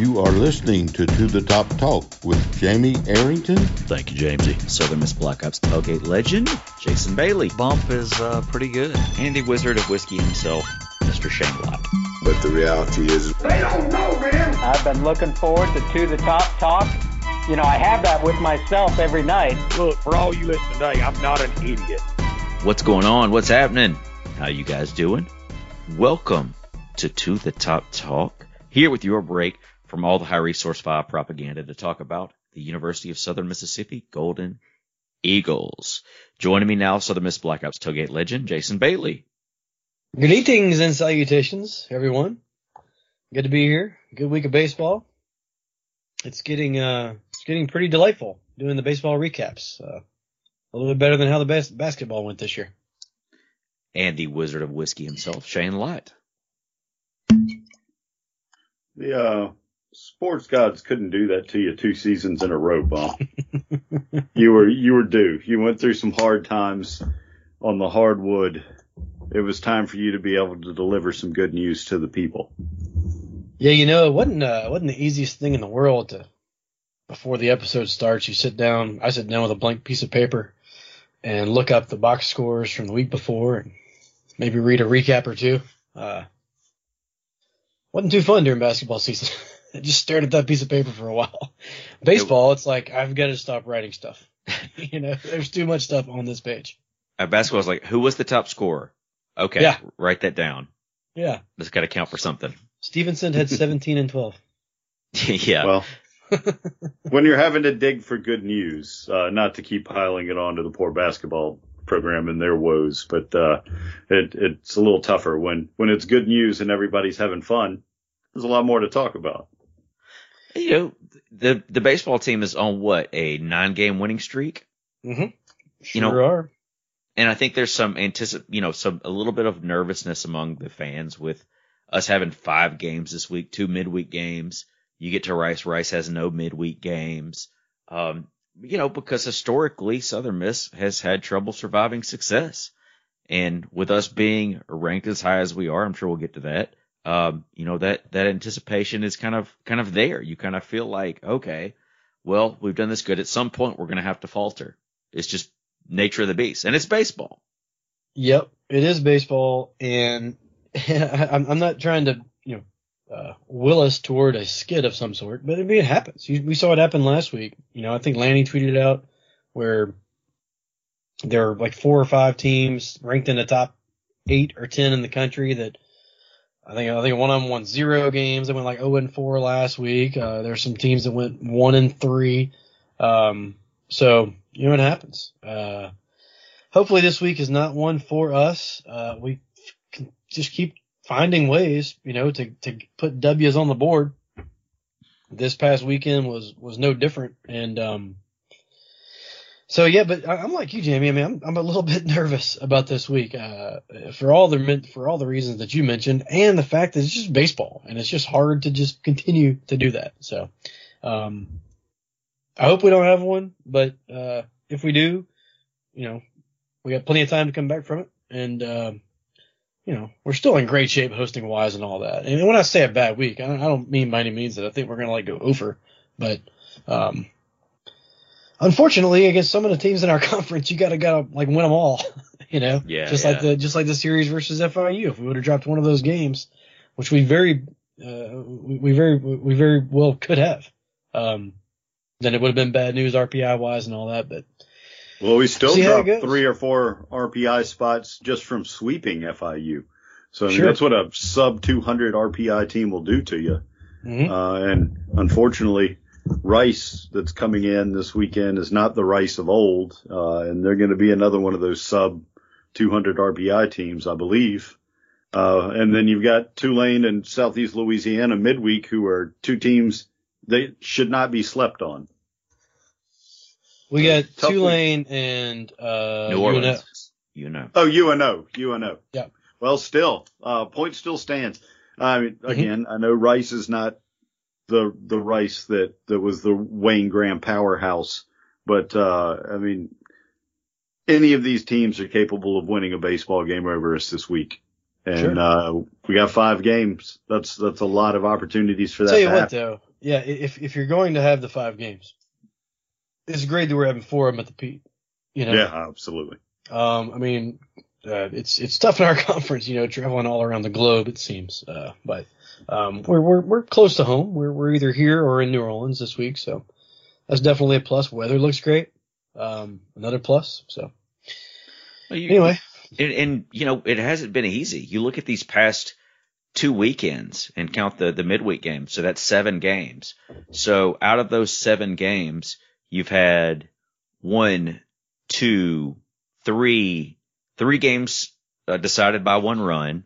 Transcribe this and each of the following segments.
You are listening to To the Top Talk with Jamie Arrington. Thank you, Jamesy. Southern Miss Black Ops tailgate legend, Jason Bailey. Bump is uh, pretty good. Andy Wizard of Whiskey himself, Mr. Shane Lott. But the reality is, They don't know, man. I've been looking forward to To the Top Talk. You know, I have that with myself every night. Look, for all you listen today, I'm not an idiot. What's going on? What's happening? How you guys doing? Welcome to To the Top Talk. Here with your break from all the high resource file propaganda to talk about the University of Southern Mississippi Golden Eagles. Joining me now, Southern Miss Black Ops tailgate legend, Jason Bailey. Greetings and salutations, everyone. Good to be here. Good week of baseball. It's getting uh, it's getting pretty delightful doing the baseball recaps. Uh, a little bit better than how the bas- basketball went this year. And the Wizard of Whiskey himself, Shane Light. The uh, sports gods couldn't do that to you two seasons in a row, Bob. you were you were due. You went through some hard times on the hardwood. It was time for you to be able to deliver some good news to the people. Yeah, you know, it wasn't uh, it wasn't the easiest thing in the world to before the episode starts. You sit down. I sit down with a blank piece of paper and look up the box scores from the week before and maybe read a recap or two. Uh, wasn't too fun during basketball season. I just stared at that piece of paper for a while. Baseball, it's like I've got to stop writing stuff. you know, there's too much stuff on this page. At basketball, I was like, who was the top scorer? Okay, Yeah. write that down. Yeah, That's got to count for something. Stevenson had 17 and 12. yeah. Well, when you're having to dig for good news, uh, not to keep piling it on to the poor basketball program and their woes, but uh, it, it's a little tougher when when it's good news and everybody's having fun. There's a lot more to talk about. You know, the the baseball team is on what a nine game winning streak, Mm-hmm. You know- are. and I think there's some anticip, you know, some a little bit of nervousness among the fans with us having five games this week, two midweek games. You get to Rice, Rice has no midweek games. Um, you know, because historically Southern Miss has had trouble surviving success. And with us being ranked as high as we are, I'm sure we'll get to that. Um, you know, that, that anticipation is kind of, kind of there. You kind of feel like, okay, well, we've done this good. At some point, we're going to have to falter. It's just nature of the beast and it's baseball. Yep, it is baseball, and I'm, I'm not trying to, you know, uh, will us toward a skid of some sort, but I mean, it happens. We saw it happen last week. You know, I think Lanny tweeted out where there are like four or five teams ranked in the top eight or ten in the country that I think I think one of them won zero games. They went like 0 and 4 last week. Uh, there's some teams that went one and three. Um, so you know what happens. Uh, hopefully this week is not one for us. Uh, we just keep finding ways, you know, to, to put W's on the board. This past weekend was, was no different. And, um, so yeah, but I'm like you, Jamie. I mean, I'm, I'm a little bit nervous about this week, uh, for all the, for all the reasons that you mentioned and the fact that it's just baseball and it's just hard to just continue to do that. So, um, I hope we don't have one, but, uh, if we do, you know, we got plenty of time to come back from it, and um, you know we're still in great shape hosting wise and all that. And when I say a bad week, I don't, I don't mean by any means that I think we're gonna like go over, but um, unfortunately against some of the teams in our conference, you gotta gotta like win them all, you know. Yeah, Just yeah. like the just like the series versus FIU. If we would have dropped one of those games, which we very uh, we, we very we very well could have, um, then it would have been bad news RPI wise and all that, but. Well, we still See how dropped three or four RPI spots just from sweeping FIU. So I mean, Sure. that's what a sub 200 RPI team will do to you. Mhm. Uh, and unfortunately, Rice that's coming in this weekend is not the Rice of old. Uh, and they're going to be another one of those sub 200 RPI teams, I believe. Uh, and then you've got Tulane and Southeast Louisiana midweek, who are two teams they should not be slept on. We got Tough Tulane and uh, New UNF. Orleans, you know. Oh, UNO, UNO. Yeah. Well, still, uh, point still stands. I mean, Mm-hmm. again, I know Rice is not the the Rice that that was the Wayne Graham powerhouse, but uh, I mean, any of these teams are capable of winning a baseball game over us this week. And Sure. uh, we got five games. That's that's a lot of opportunities for that. Tell you what happen. though, yeah, if if you're going to have the five games, it's great that we're having four of them at the Pete. You know, Yeah, absolutely. Um, I mean, uh, it's it's tough in our conference, you know, traveling all around the globe. It seems, uh, but um, we're we're we're close to home. We're we're either here or in New Orleans this week, so that's definitely a plus. Weather looks great. Um, another plus. So Well, you- anyway, and, and you know it hasn't been easy. You look at these past two weekends and count the the midweek games, so that's seven games. So out of those seven games, you've had one, two, three, three games uh, decided by one run.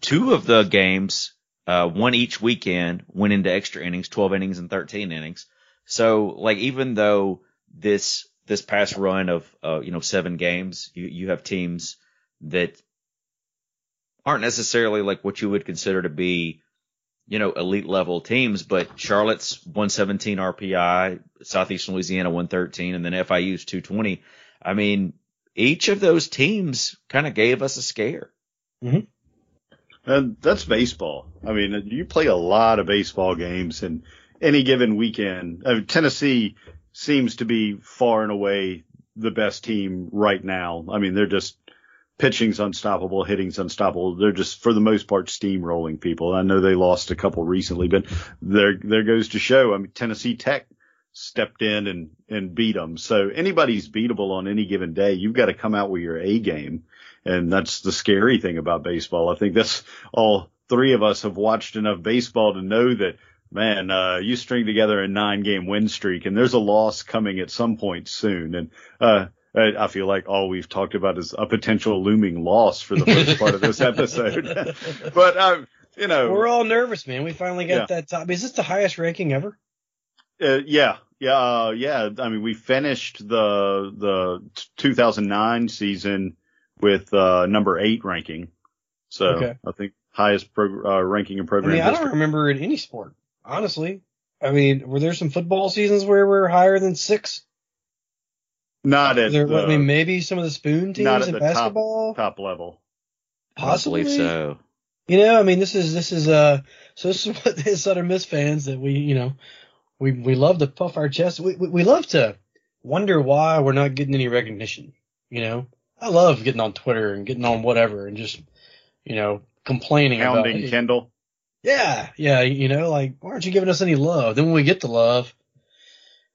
Two of the games, uh, one each weekend, went into extra innings, twelve innings and thirteen innings. So like even though this this past run of uh, you know seven games, you you have teams that aren't necessarily like what you would consider to be you know elite level teams, but Charlotte's 117 RPI, Southeastern Louisiana 113, and then FIU's 220. I mean, each of those teams kind of gave us a scare. Mm-hmm. And that's baseball. I mean, you play a lot of baseball games and any given weekend. I mean, Tennessee seems to be far and away the best team right now. I mean, they're just pitching's unstoppable, hitting's unstoppable. They're just for the most part steamrolling people. I know they lost a couple recently, but there there goes to show. I mean, Tennessee Tech stepped in and and beat them. So anybody's beatable on any given day. You've got to come out with your A game. And that's the scary thing about baseball. I think that's all three of us have watched enough baseball to know that, man, uh, you string together a nine game win streak and there's a loss coming at some point soon. And, uh, I feel like all we've talked about is a potential looming loss for the first part of this episode. but, um, you know, we're all nervous, man. We finally got Yeah. that top. Is this the highest ranking ever? Uh, yeah, yeah, uh, yeah. I mean, we finished the the 2009 season with uh, number eight ranking. So Okay. I think highest pro, uh, ranking in I program mean, I history. don't remember in any sport, honestly. I mean, were there some football seasons where we're higher than six? Not at There, the I mean, maybe some of the spoon teams not at in the top- basketball. top level. Possibly. I so. You know, I mean, this is this is uh, so this is what the Southern Miss fans that we, you know, we we love to puff our chest. We, we we love to wonder why we're not getting any recognition. You know, I love getting on Twitter and getting on whatever and just, you know, complaining about. Pounding hey, Kendall. yeah, yeah, you know, like why aren't you giving us any love? Then when we get the love,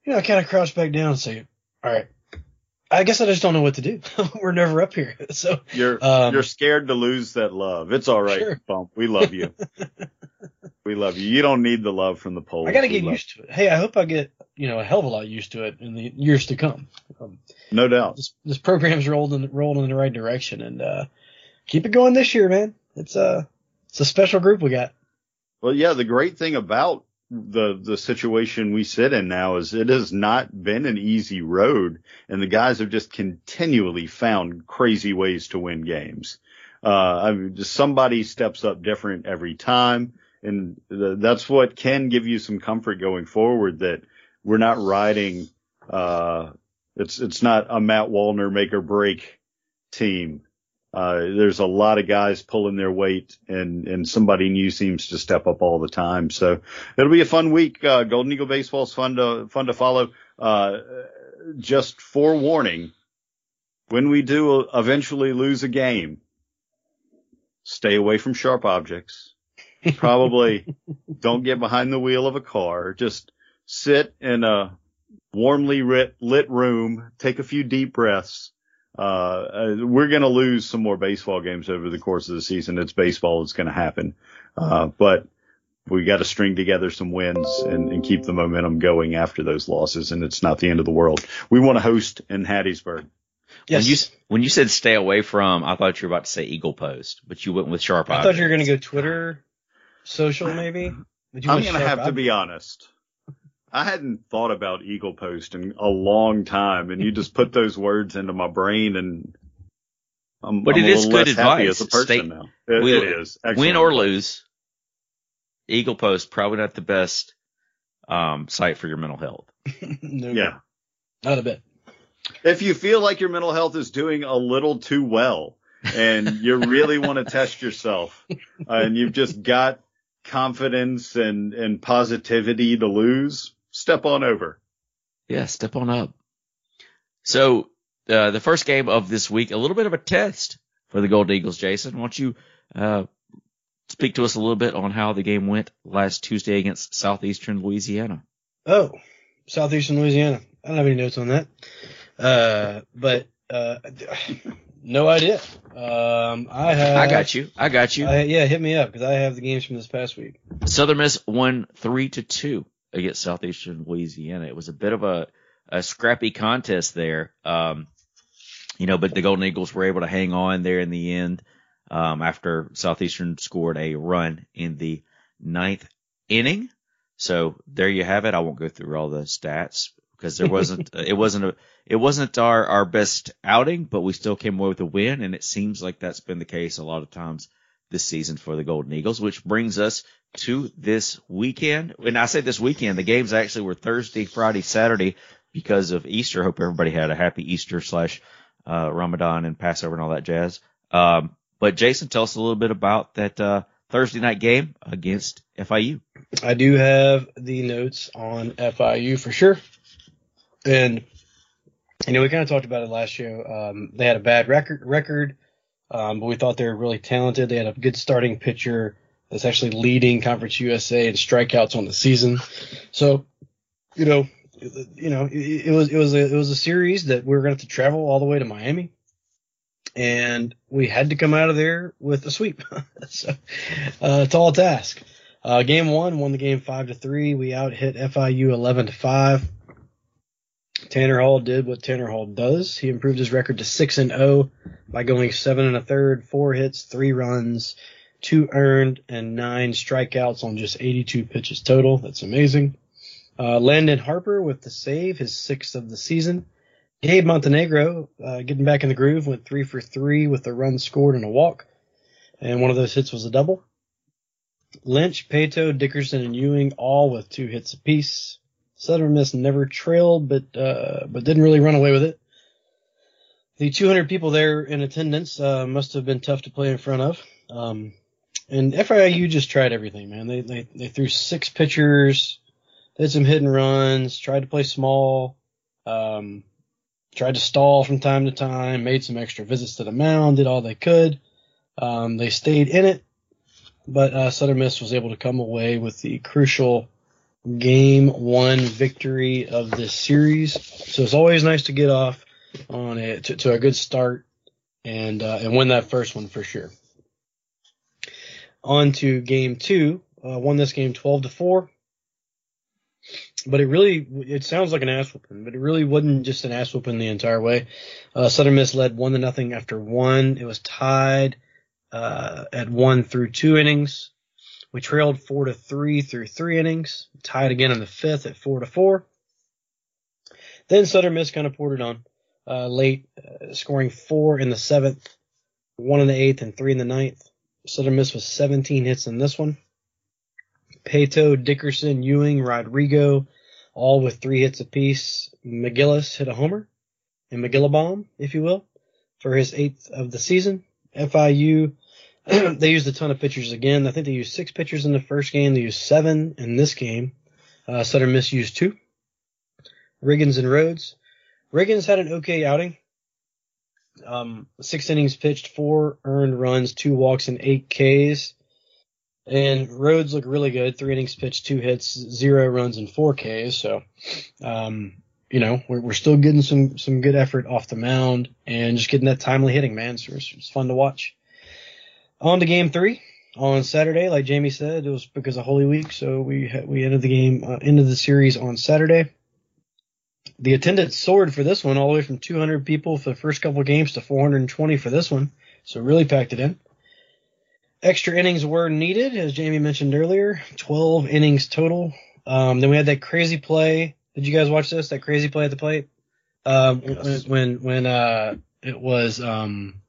you know, I kind of crouch back down and say, all right, I guess I just don't know what to do. we're never up here, so You're Um, you're scared to lose that love. It's all right, Sure. Bump. We love you. we love you. You don't need the love from the polls. I got to We get used to it. Hey, I hope I get you know a hell of a lot used to it in the years to come. Um, No doubt. this this program's rolled in rolled in the right direction, and uh, keep it going this year, man. It's a it's a special group we got. Well, yeah, the great thing about the the situation we sit in now is it has not been an easy road, and the guys have just continually found crazy ways to win games. Uh, I mean, somebody steps up different every time, and th- that's what can give you some comfort going forward. That we're not riding. Uh, it's it's not a Matt Wallner make or break team. Uh, there's a lot of guys pulling their weight and, and somebody new seems to step up all the time. So it'll be a fun week. Uh, Golden Eagle baseball is fun to, fun to follow. Uh, just forewarning, when we do eventually lose a game, stay away from sharp objects. Probably don't get behind the wheel of a car. Just sit in a warmly lit, lit room, take a few deep breaths. Uh, uh, we're going to lose some more baseball games over the course of the season. It's baseball. It's going to happen. Uh, but we got to string together some wins and, and keep the momentum going after those losses. And it's not the end of the world. We want to host in Hattiesburg. Yes, When you when you said stay away from, I thought you were about to say Eagle Post, but you went with sharp. I thought you were gonna go Twitter, social maybe. But you I'm going to sharp have to be honest. I hadn't thought about Eagle Post in a long time, and you just put those words into my brain, and I'm, But I'm it a is little good less happy advice. as a person Stay- now. It, we- it is win or lose. Eagle Post probably not the best um, site for your mental health. no, Yeah. not a bit. If you feel like your mental health is doing a little too well, and you really want to test yourself, uh, and you've just got confidence and, and positivity to lose, step on over. Yeah, step on up. So, uh, the first game of this week, a little bit of a test for the Gold Eagles. Jason, why don't you, uh, speak to us a little bit on how the game went last Tuesday against Southeastern Louisiana? Oh, Southeastern Louisiana. I don't have any notes on that. Uh, but, uh, no idea. Um, I have. I got you. I got you. I, yeah, hit me up because I have the games from this past week. Southern Miss won three to two against Southeastern Louisiana. It was a bit of a, a scrappy contest there. Um, you know, but the Golden Eagles were able to hang on there in the end. Um, after Southeastern scored a run in the ninth inning. So there you have it. I won't go through all the stats because there wasn't, it wasn't a, it wasn't our, our best outing, but we still came away with a win. And it seems like that's been the case a lot of times this season for the Golden Eagles, which brings us to this weekend. When I say this weekend, the games actually were Thursday, Friday, Saturday because of Easter. Hope everybody had a happy Easter slash, uh, Ramadan and Passover and all that jazz. Um, but Jason, tell us a little bit about that, uh, Thursday night game against FIU. I do have the notes on FIU for sure. And, you know, we kind of talked about it last show. Um, they had a bad record, record, um, but we thought they were really talented. They had a good starting pitcher that's actually leading Conference USA in strikeouts on the season. So, you know, you know, it, it was, it was a, it was a series that we were going to have to travel all the way to Miami and we had to come out of there with a sweep. so, uh, tall task. Uh, game one won the game five to three. We out hit FIU 11 to five. Tanner Hall did what Tanner Hall does. He improved his record to six and zero by going seven and a third, four hits, three runs, two earned, and nine strikeouts on just 82 pitches total. That's amazing. Uh, Landon Harper with the save, his sixth of the season. Gabe Montenegro, uh, getting back in the groove, went three for three with a run scored and a walk. And one of those hits was a double. Lynch, Paetow, Dickerson, and Ewing all with two hits apiece. Southern Miss never trailed, but, uh, but didn't really run away with it. The 200 people there in attendance, uh, must have been tough to play in front of. Um, and FIU just tried everything, man. They, they, they threw six pitchers, did some hit and runs, tried to play small. Um, tried to stall from time to time, made some extra visits to the mound, did all they could. Um, they stayed in it, but uh, Southern Miss was able to come away with the crucial game one victory of this series. So it's always nice to get off on it to, to a good start and uh, and win that first one for sure. On to game two, uh, won this game 12 to four but it really it sounds like an ass whooping, but it really wasn't just an ass whooping the entire way. Uh, Southern Miss led one to nothing after one. It was tied uh, at one through two innings. We trailed four to three through three innings. Tied again in the fifth at four to four. Then Southern Miss kind of poured it on uh, late, uh, scoring four in the seventh, one in the eighth, and three in the ninth. Southern Miss was 17 hits in this one. Paetow, Dickerson, Ewing, Rodrigo, all with three hits apiece. McGillis hit a homer, and McGillibomb, if you will, for his eighth of the season. FIU, they used a ton of pitchers again. I think they used six pitchers in the first game. They used seven in this game. Uh, Southern Miss used two. Riggins and Rhodes. Riggins had an okay outing. Um, six innings pitched, four earned runs, two walks, and eight Ks. And Rhodes looked really good. Three innings pitched, two hits, zero runs, and four Ks. So, um, you know, we're, we're still getting some, some good effort off the mound and just getting that timely hitting, man. So it's, it's fun to watch. On to game three on Saturday. Like Jamie said, it was because of Holy Week. So we, we ended the game, uh, ended the series on Saturday. The attendance soared for this one all the way from 200 people for the first couple games to 420 for this one. So really packed it in. Extra innings were needed, as Jamie mentioned earlier. 12 innings total. Um, then we had that crazy play. Did you guys watch this? That crazy play at the plate? Um, yes. when, when, uh, it was, um,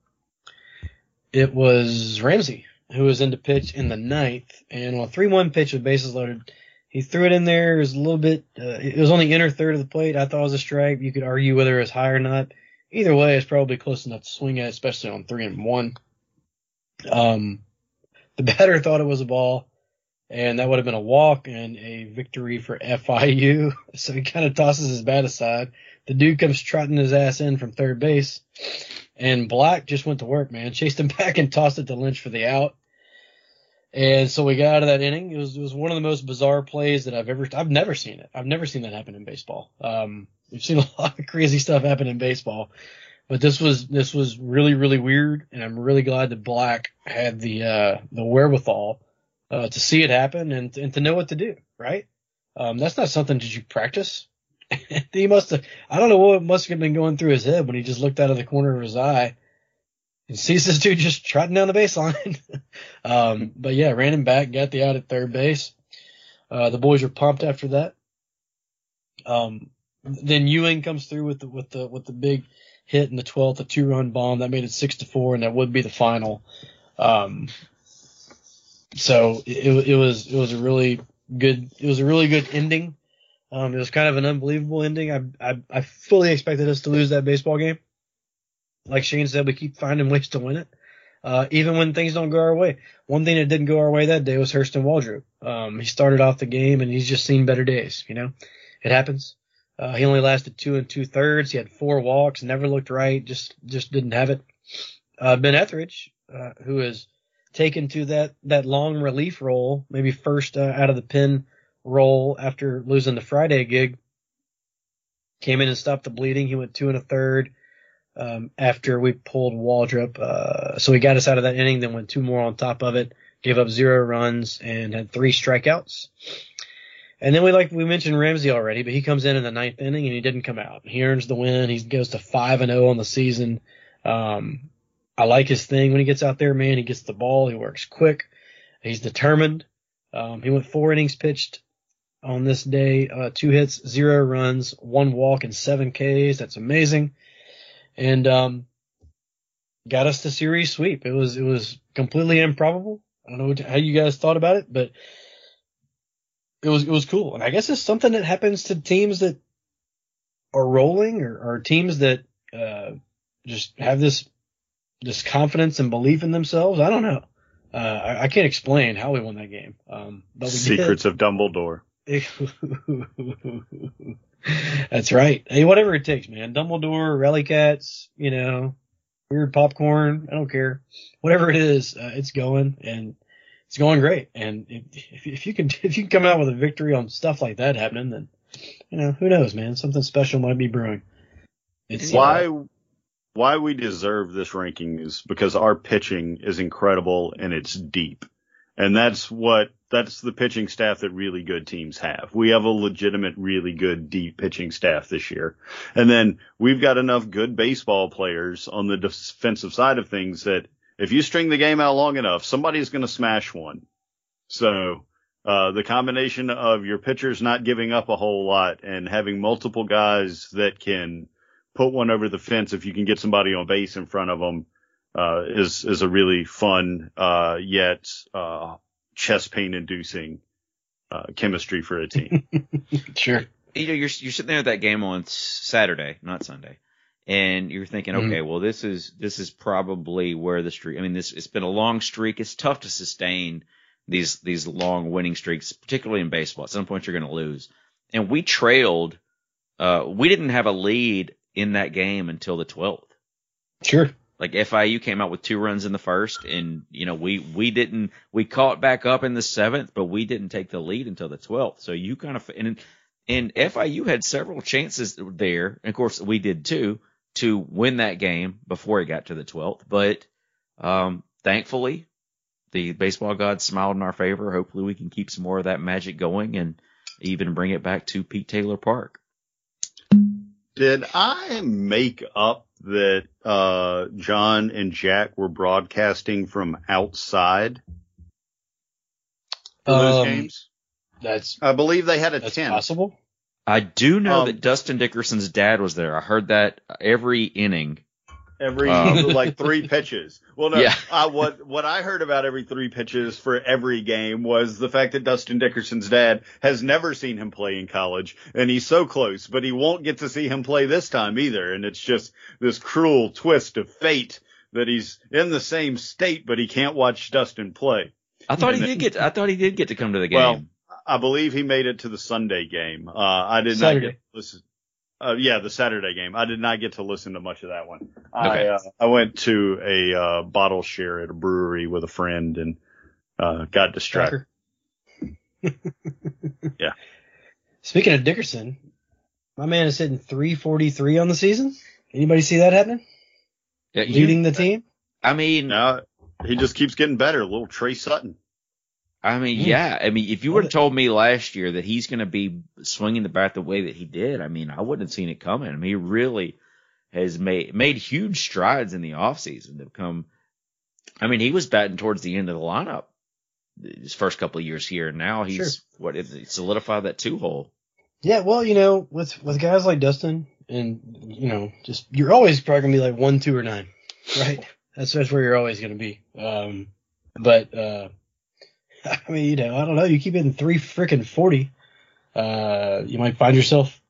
it was Ramsey who was in to pitch in the ninth and on a 3-1 pitch with bases loaded, he threw it in there. It was a little bit, uh, it was on the inner third of the plate. I thought it was a strike. You could argue whether it was high or not. Either way, it's probably close enough to swing at, especially on three and one. Um, the batter thought it was a ball, and that would have been a walk and a victory for FIU. So he kind of tosses his bat aside. The dude comes trotting his ass in from third base, and Black just went to work, man. Chased him back and tossed it to Lynch for the out. And so we got out of that inning. It was it was one of the most bizarre plays that I've ever I've never seen it. I've never seen that happen in baseball. Um, we've seen a lot of crazy stuff happen in baseball, but this was this was really really weird, and I'm really glad that Black had the uh, the wherewithal uh, to see it happen and and to know what to do. Right? Um, that's not something that you practice. he must have. I don't know what must have been going through his head when he just looked out of the corner of his eye and sees this dude just trotting down the baseline. um, but yeah, ran him back, got the out at third base. Uh, the boys are pumped after that. Um, then Ewing comes through with the with the with the big hit in the 12th, a two run bomb that made it six to four, and that would be the final. Um, so it, it was it was a really good it was a really good ending. Um, it was kind of an unbelievable ending. I, I I fully expected us to lose that baseball game. Like Shane said, we keep finding ways to win it, uh, even when things don't go our way. One thing that didn't go our way that day was Hurston Waldrep. Um, he started off the game and he's just seen better days. You know, it happens. Uh, he only lasted two and two thirds. He had four walks, never looked right, just just didn't have it. Uh, ben Ethridge, uh, who has taken to that that long relief role, maybe first uh, out of the pen role after losing the Friday gig, came in and stopped the bleeding. He went two and a third um, after we pulled Waldrep. Uh, so he got us out of that inning, then went two more on top of it, gave up zero runs and had three strikeouts. And then we like we mentioned Ramsey already, but he comes in in the ninth inning and he didn't come out. He earns the win. He goes to five and zero oh on the season. Um, I like his thing when he gets out there, man. He gets the ball. He works quick. He's determined. Um, he went four innings pitched on this day, uh, two hits, zero runs, one walk, and seven Ks. That's amazing and um, got us the series sweep. It was it was completely improbable. I don't know how you guys thought about it, but it was it was cool. And I guess it's something that happens to teams that are rolling or, or teams that uh, just have this this confidence and belief in themselves. I don't know. Uh, I, I, can't explain how we won that game. Um, Secrets did. of Dumbledore. That's right. Hey, whatever it takes, man. Dumbledore, Rally Cats, you know, weird popcorn. I don't care. Whatever it is, uh, it's going and it's going great. And if, if you can, if you can come out with a victory on stuff like that happening, then, you know, who knows, man? Something special might be brewing. It's why, uh, why we deserve this ranking is because our pitching is incredible and it's deep. And that's what that's the pitching staff that really good teams have. We have a legitimate, really good deep pitching staff this year. And then we've got enough good baseball players on the defensive side of things that if you string the game out long enough, somebody's going to smash one. So, uh, the combination of your pitchers not giving up a whole lot and having multiple guys that can put one over the fence if you can get somebody on base in front of them, uh, is, is a really fun, uh, yet, uh, chest pain inducing uh, chemistry for a team. sure. You know, you're you're sitting there at that game on Saturday, not Sunday, and you're thinking, mm-hmm. okay, well, this is this is probably where the streak. I mean, this it's been a long streak. It's tough to sustain these these long winning streaks, particularly in baseball. At some point, you're going to lose. And we trailed. Uh, we didn't have a lead in that game until the 12th. Sure. Like FIU came out with two runs in the first, and you know we we didn't we caught back up in the seventh, but we didn't take the lead until the twelfth. So you kind of and and FIU had several chances there, and of course we did too to win that game before it got to the twelfth. But um, thankfully, the baseball gods smiled in our favor. Hopefully, we can keep some more of that magic going and even bring it back to Pete Taylor Park. Did I make up that uh, John and Jack were broadcasting from outside for those Um, games? That's I believe they had a that's tent. possible. I do know Um, that Dustin Dickerson's dad was there. I heard that every inning. Every Um, like three pitches. Well, no, Yeah. uh, what what I heard about every three pitches for every game was the fact that Dustin Dickerson's dad has never seen him play in college, and he's so close, but he won't get to see him play this time either. And it's just this cruel twist of fate that he's in the same state, but he can't watch Dustin play. I thought he And did get. I thought he did get to come to the game. Well, I believe he made it to the Sunday game. Uh, I did Saturday. not get to listen. Uh, yeah, the Saturday game. I did not get to listen to much of that one. Okay. I, uh, I went to a, uh, bottle share at a brewery with a friend and, uh, got distracted. Yeah. Speaking of Dickerson, my man is hitting 343 on the season. Anybody see that happening? Yeah, you- Leading the team? I mean, Now he just keeps getting better. Little Trey Sutton. I mean, yeah. I mean, if you would have told me last year that he's going to be swinging the bat the way that he did, I mean, I wouldn't have seen it coming. I mean, he really has made made huge strides in the offseason to become. I mean, he was batting towards the end of the lineup his first couple of years here. And now he's Sure. what solidified that two hole. Yeah, well, you know, with with guys like Dustin, and you know, just you're always probably gonna be like one, two, or nine, right? That's that's where you're always gonna be. Um, but uh, I mean, you know, I don't know. You keep hitting three freaking forty, uh, you might find yourself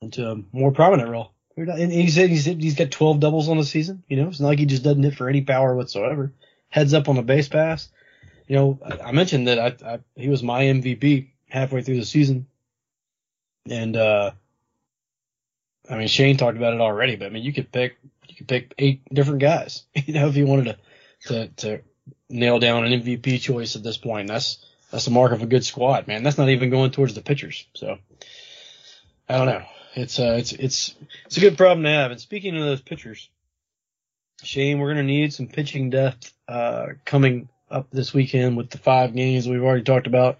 into a more prominent role. And he said he's he's got 12 doubles on the season. You know, it's not like he just doesn't hit for any power whatsoever. Heads up on the base pass. You know, I, I mentioned that I, I he was my MVP halfway through the season. And uh I mean Shane talked about it already, but I mean you could pick you could pick eight different guys, you know, if you wanted to to to nail down an MVP choice at this point. That's that's the mark of a good squad, man. That's not even going towards the pitchers. So I don't know. It's uh it's it's it's a good problem to have. And speaking of those pitchers, Shane, we're gonna need some pitching depth uh coming up this weekend with the five games we've already talked about.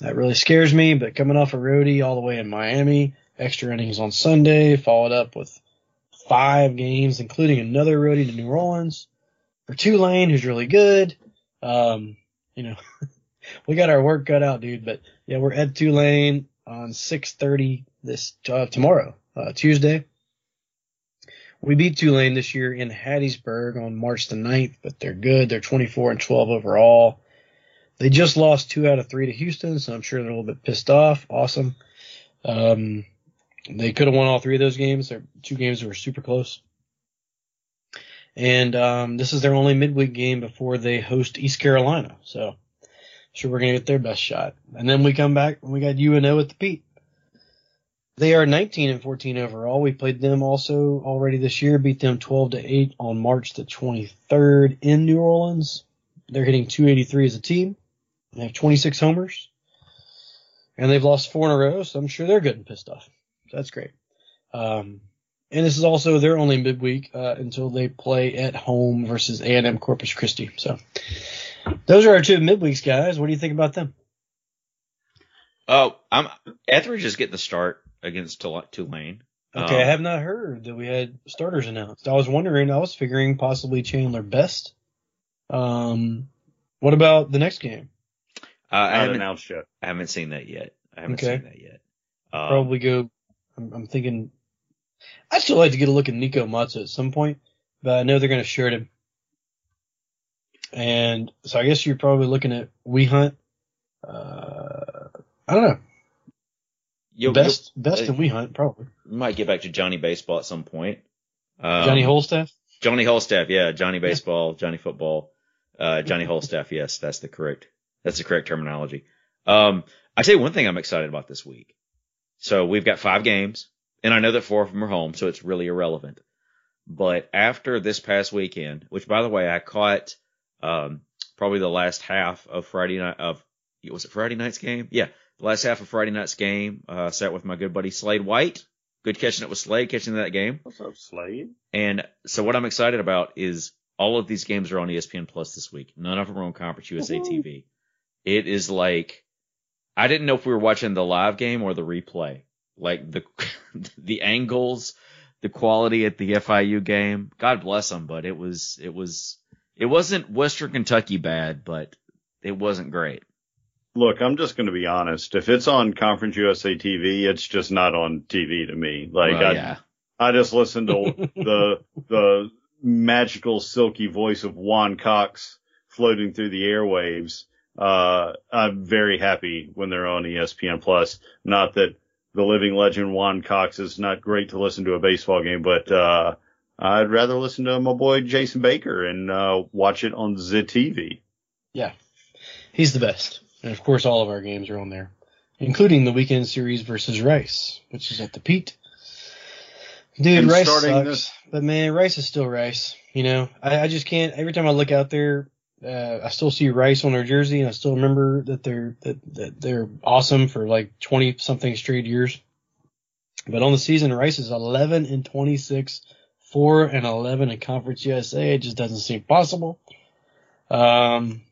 That really scares me, but coming off a roadie all the way in Miami, extra innings on Sunday, followed up with five games, including another roadie to New Orleans. For Tulane, who's really good. Um, you know, we got our work cut out, dude. But yeah, we're at Tulane on 6:30 this uh, tomorrow, uh, Tuesday. We beat Tulane this year in Hattiesburg on March the 9th, but they're good. They're 24 and 12 overall. They just lost two out of three to Houston, so I'm sure they're a little bit pissed off. Awesome. Um, they could have won all three of those games. They're two games that were super close. And um, this is their only midweek game before they host East Carolina. So sure we're gonna get their best shot. And then we come back and we got UNO at the Pete. They are 19 and 14 overall. We played them also already this year. Beat them 12 to 8 on March the 23rd in New Orleans. They're hitting 283 as a team. They have 26 homers. And they've lost four in a row, so I'm sure they're good and pissed off. So that's great. Um, and this is also their only midweek uh, until they play at home versus A&M Corpus Christi. So those are our two midweeks, guys. What do you think about them? Oh, I'm Ethridge is getting the start against Tul- Tulane. Okay, Um, I have not heard that we had starters announced. I was wondering, I was figuring possibly Chandler Best. Um, what about the next game? Uh, I haven't announced yet. I haven't seen that yet. I haven't Okay. seen that yet. Um, Probably go. I'm, I'm thinking. I'd still like to get a look at Nico Matsu at some point, but I know they're going to shirt him. And so I guess you're probably looking at We Hunt. Uh, I don't know. you'll- best, you'll- best uh, in We Hunt probably. might get back to Johnny Baseball at some point. Um, Johnny Holstaff. Johnny Holstaff, yeah, Johnny Baseball, Johnny Football, uh, Johnny Holstaff. Yes, that's the correct, that's the correct terminology. Um, I tell you one thing I'm excited about this week. So we've got five games, and I know that four of them are home, so it's really irrelevant. But after this past weekend, which by the way, I caught, um, probably the last half of Friday night of, was it Friday night's game? Yeah. The last half of Friday night's game, uh, sat with my good buddy Slade White. Good catching it with Slade, catching that game. What's up, Slade? And so what I'm excited about is all of these games are on ESPN Plus this week. None of them are on Conference USA TV. It is like I didn't know if we were watching the live game or the replay. Like the the angles, the quality at the FIU game. God bless them, but it was it was it wasn't Western Kentucky bad, but it wasn't great. Look, I'm just going to be honest. If it's on Conference USA TV, it's just not on TV to me. Like Well, I, yeah. I just listen to the the magical silky voice of Juan Cox floating through the airwaves. Uh, I'm very happy when they're on ESPN Plus. Not that the living legend Juan Cox is not great to listen to a baseball game, but uh, I'd rather listen to my boy Jason Baker and uh, watch it on the TV. Yeah. He's the best. And of course, all of our games are on there, including the weekend series versus Rice, which is at the Pete. Dude, And Rice sucks, this- but man, Rice is still Rice. You know, I, I just can't. Every time I look out there, uh, I still see Rice on their jersey, and I still remember that they're that, that they're awesome for like twenty something straight years. But on the season, Rice is eleven and twenty six, four and eleven in Conference USA. It just doesn't seem possible. Um,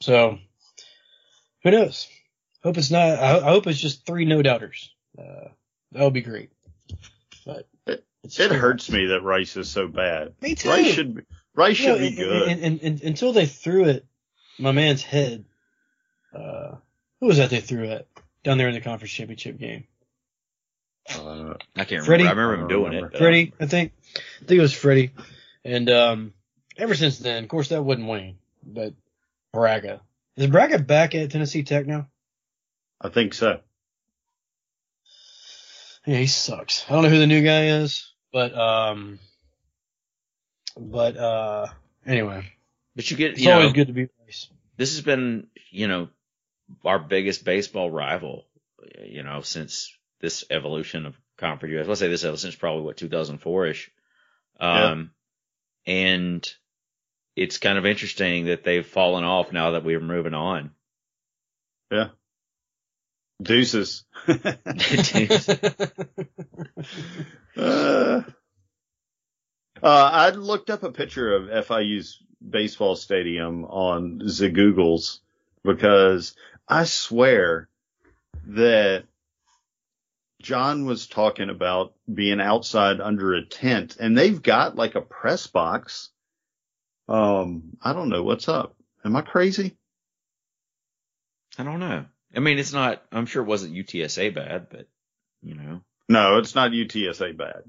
so who knows? Hope it's not. I, I hope it's just three no doubters. Uh, that would be great. But It- It hurts me that Rice is so bad. Me too. Rice should be, Rice You know, should be and- good. And, and, and, until they threw it, my man's head. Uh, who was that they threw at down there in the conference championship game? Uh, I can't Freddie? remember. I remember him doing remember. it. but- Freddie, I think. I think it was Freddie. And um, ever since then, of course, that wouldn't wane. But Bragga is Bragga back at Tennessee Tech now? I think so. Yeah, he sucks. I don't know who the new guy is, but um, but uh, anyway, But you get, it's you know, always good to be nice. this has been, you know, our biggest baseball rival, you know, since this evolution of Conference US. Let's say this evolution is probably what 2004 ish. Um, and it's kind of interesting that they've fallen off now that we're moving on. Yeah. Deuces. Uh, uh, I looked up a picture of FIU's baseball stadium on the Googles because I swear that John was talking about being outside under a tent and they've got like a press box. Um, I don't know what's up. Am I crazy? I don't know. I mean, it's not, I'm sure it wasn't UTSA bad, but you know, No, it's not UTSA bad.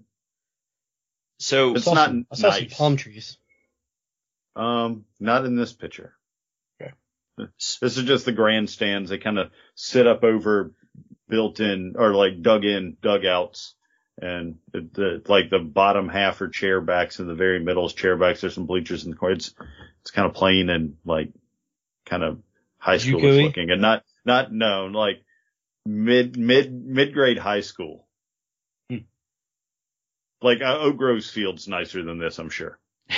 So It's I saw not some, I saw some nice. palm trees. Um, not in this picture. Okay. This is just the grandstands. They kind of sit up over built in or like dug in dugouts. And the, the, like the bottom half are chair backs and the very middle is chair backs. There's some bleachers in the corner. It's, it's kind of plain and like kind of high school looking and not, not known like mid, mid, mid grade high school. Like uh, Oak Grove's field's nicer than this, I'm sure.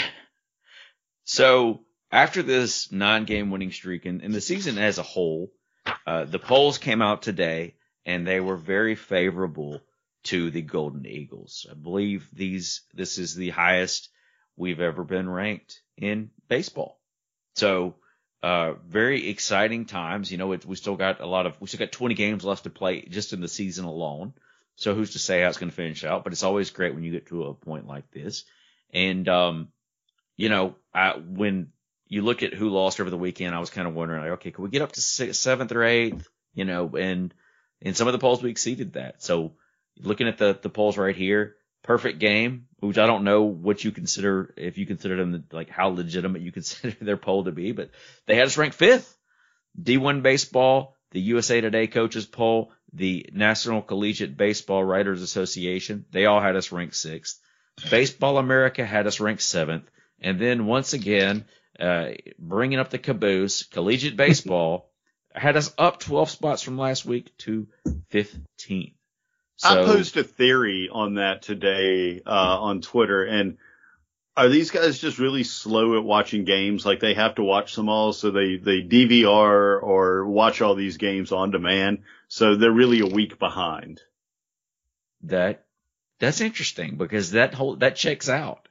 So after this nine game winning streak and, and the season as a whole, uh, the polls came out today and they were very favorable to the Golden Eagles. I believe these, this is the highest we've ever been ranked in baseball. So, uh, very exciting times. You know, it, we still got a lot of, we still got 20 games left to play just in the season alone. So who's to say how it's going to finish out? But it's always great when you get to a point like this. And, um, you know, I, when you look at who lost over the weekend, I was kind of wondering, like, okay, can we get up to sixth, seventh or eighth? You know, and in some of the polls we exceeded that. So looking at the the polls right here, perfect game, which I don't know what you consider if you consider them like how legitimate you consider their poll to be, but they had us ranked fifth. D1 baseball, the USA Today coaches poll, the National Collegiate Baseball Writers Association, they all had us ranked sixth. Baseball America had us ranked seventh. And then once again, uh, bringing up the caboose, collegiate baseball had us up 12 spots from last week to 15th. So, I posed a theory on that today uh, on Twitter, and are these guys just really slow at watching games? Like they have to watch them all, so they they DVR or watch all these games on demand, so they're really a week behind. that that's interesting because that whole that checks out.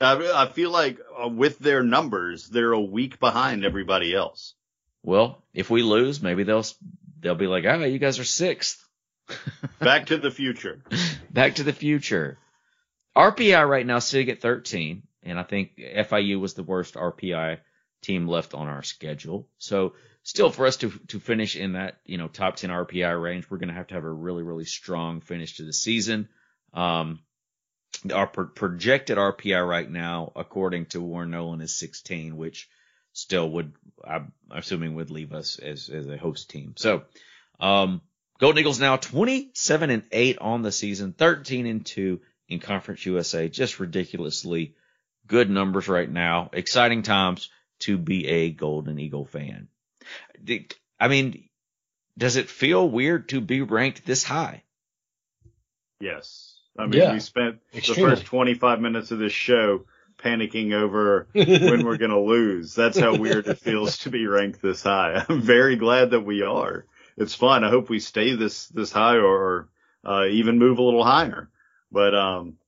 I, I feel like uh, with their numbers, they're a week behind everybody else. Well, if we lose, maybe they'll they'll be like, "Oh, you guys are sixth. Back to the future. Back to the future. RPI right now sitting at 13, and I think FIU was the worst RPI team left on our schedule. So still for us to to finish in that you know top 10 RPI range, we're going to have to have a really really strong finish to the season. Um, our pro- projected RPI right now, according to Warren Nolan, is 16, which still would I'm assuming would leave us as as a host team. So, um, Golden Eagles now 27 and 8 on the season, 13 and 2 in Conference USA. Just ridiculously good numbers right now. Exciting times to be a Golden Eagle fan. I mean, does it feel weird to be ranked this high? Yes. I mean, Yeah. we spent Extremely. the first 25 minutes of this show panicking over when we're going to lose. That's how weird it feels to be ranked this high. I'm very glad that we are. It's fun. I hope we stay this, this high or, uh, even move a little higher. But, um,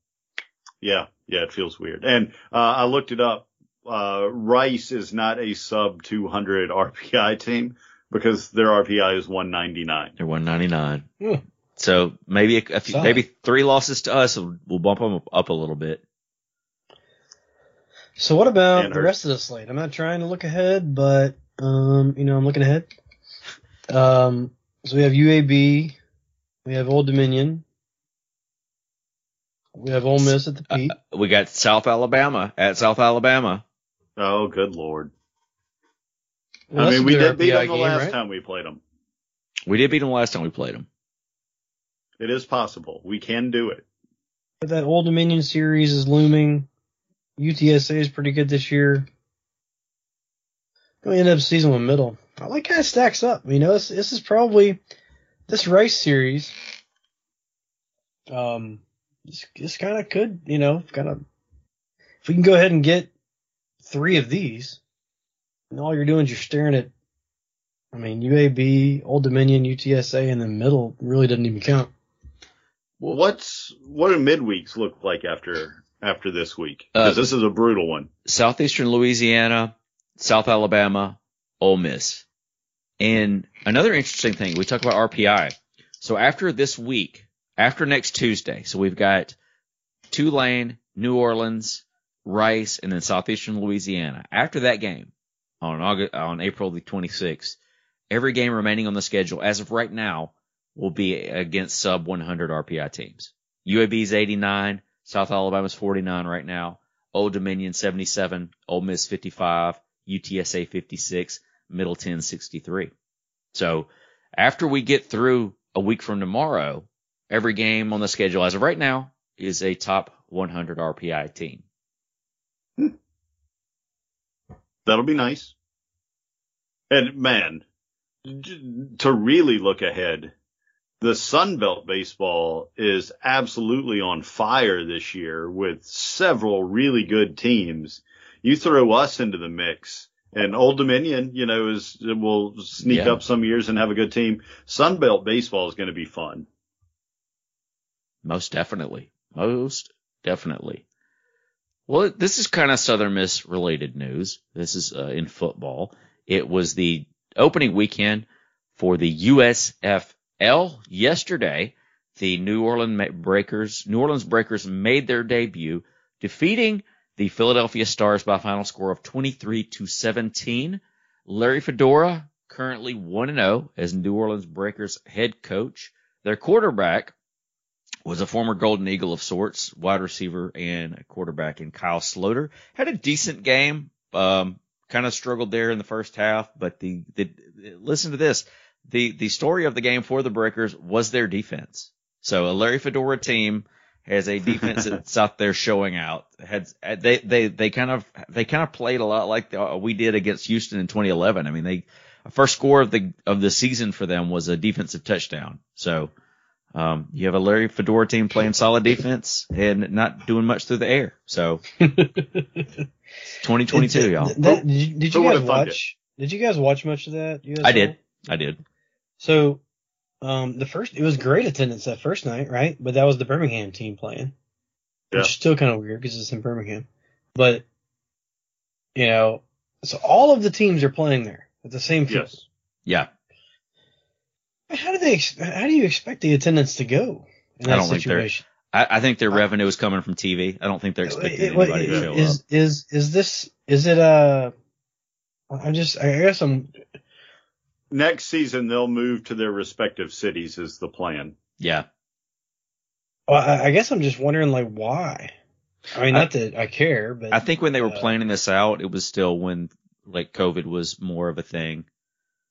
yeah, yeah, it feels weird. And, uh, I looked it up. Uh, Rice is not a sub 200 RPI team because their RPI is 199. They're 199. Hmm. So maybe a, a few, maybe three losses to us will, will bump them up a little bit. So what about And the hurt. rest of the slate? I'm not trying to look ahead, but um, you know, I'm looking ahead. Um, so we have UAB, we have Old Dominion, we have Ole Miss at the Uh, Pete. We got South Alabama at South Alabama. Oh, good lord. Well, I mean, we did beat them the game, last right? time we played them. We did beat them last time we played them. It is possible. We can do it. But that Old Dominion series is looming. UTSA is pretty good this year. We end up season with middle. I like how it stacks up. You know, this, this is probably this Rice series. Um, this, this kind of could, you know, kind of. If we can go ahead and get three of these, and all you're doing is you're staring at. I mean, UAB, Old Dominion, UTSA, and the middle really doesn't even count. What's what do midweeks look like after after this week? Because Uh, this is a brutal one. Southeastern Louisiana, South Alabama, Ole Miss. And another interesting thing, we talk about RPI. So after this week, after next Tuesday, so we've got Tulane, New Orleans, Rice, and then Southeastern Louisiana. After that game on August, on April the 26th, every game remaining on the schedule as of right now will be against sub 100 RPI teams. UAB's 89, South Alabama's 49 right now. Old Dominion 77, Ole Miss 55, UTSA 56, Middle 10 63. So after we get through a week from tomorrow, every game on the schedule as of right now is a top 100 RPI team. That'll be nice. And man, to really look ahead, the Sun Belt baseball is absolutely on fire this year with several really good teams. You throw us into the mix and Old Dominion, you know, is will sneak Yeah. up some years and have a good team. Sun Belt baseball is going to be fun. Most definitely. Most definitely. Well, this is kind of Southern Miss related news. This is uh, in football. It was the opening weekend for the USFL yesterday. The New Orleans Breakers, New Orleans Breakers made their debut, defeating the Philadelphia Stars by a final score of 23 to 17. Larry Fedora currently 1 0 as New Orleans Breakers head coach. Their quarterback was a former Golden Eagle of sorts, wide receiver and quarterback in Kyle Sloter. Had a decent game. Um, kind of struggled there in the first half, but the, the, listen to this. The, the story of the game for the Breakers was their defense. So a Larry Fedora team has a defense that's out there showing out. Had they they they kind of they kind of played a lot like the, we did against Houston in 2011. I mean, they first score of the of the season for them was a defensive touchdown. So um, you have a Larry Fedora team playing solid defense and not doing much through the air. So 2022, y'all. That- that- did you, did you guys watch? Did you guys watch much of that? USL? I did. I did. So, um, the first it was great attendance that first night, right? But that was the Birmingham team playing, Yeah. which is still kind of weird because it's in Birmingham. But you know, so all of the teams are playing there at the same field. Yes. Yeah. How do they? How do you expect the attendance to go in I that don't think they're- situation? I, I think their revenue is coming from TV. I don't think they're expecting It- what- anybody to show is up. is is this? Is it uh I'm just. I guess I'm. Next season they'll move to their respective cities is the plan. Yeah. Well, I, I guess I'm just wondering, like, why? I mean, not that I care, but I think when they were uh, planning this out, it was still when like COVID was more of a thing.